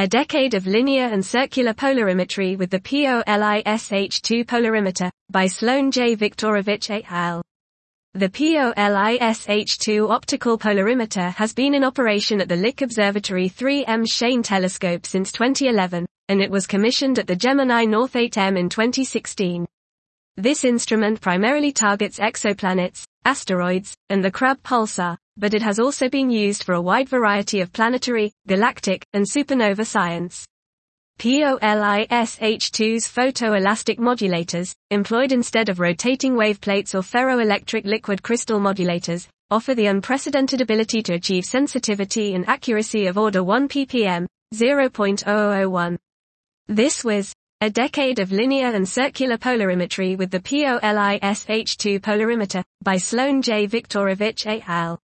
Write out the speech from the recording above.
A decade of linear and circular polarimetry with the POLISH2 polarimeter, by Sloane J. Wiktorowicz et al. The POLISH2 optical polarimeter has been in operation at the Lick Observatory 3M Shane telescope since 2011, and it was commissioned at the Gemini North 8M in 2016. This instrument primarily targets exoplanets, asteroids, and the Crab pulsar, but it has also been used for a wide variety of planetary, galactic, and supernova science. POLISH2's photoelastic modulators, employed instead of rotating wave plates or ferroelectric liquid crystal modulators, offer the unprecedented ability to achieve sensitivity and accuracy of order 1 ppm, 0.0001. This was a decade of linear and circular polarimetry with the POLISH2 polarimeter, by Sloane J. Wiktorowicz et al.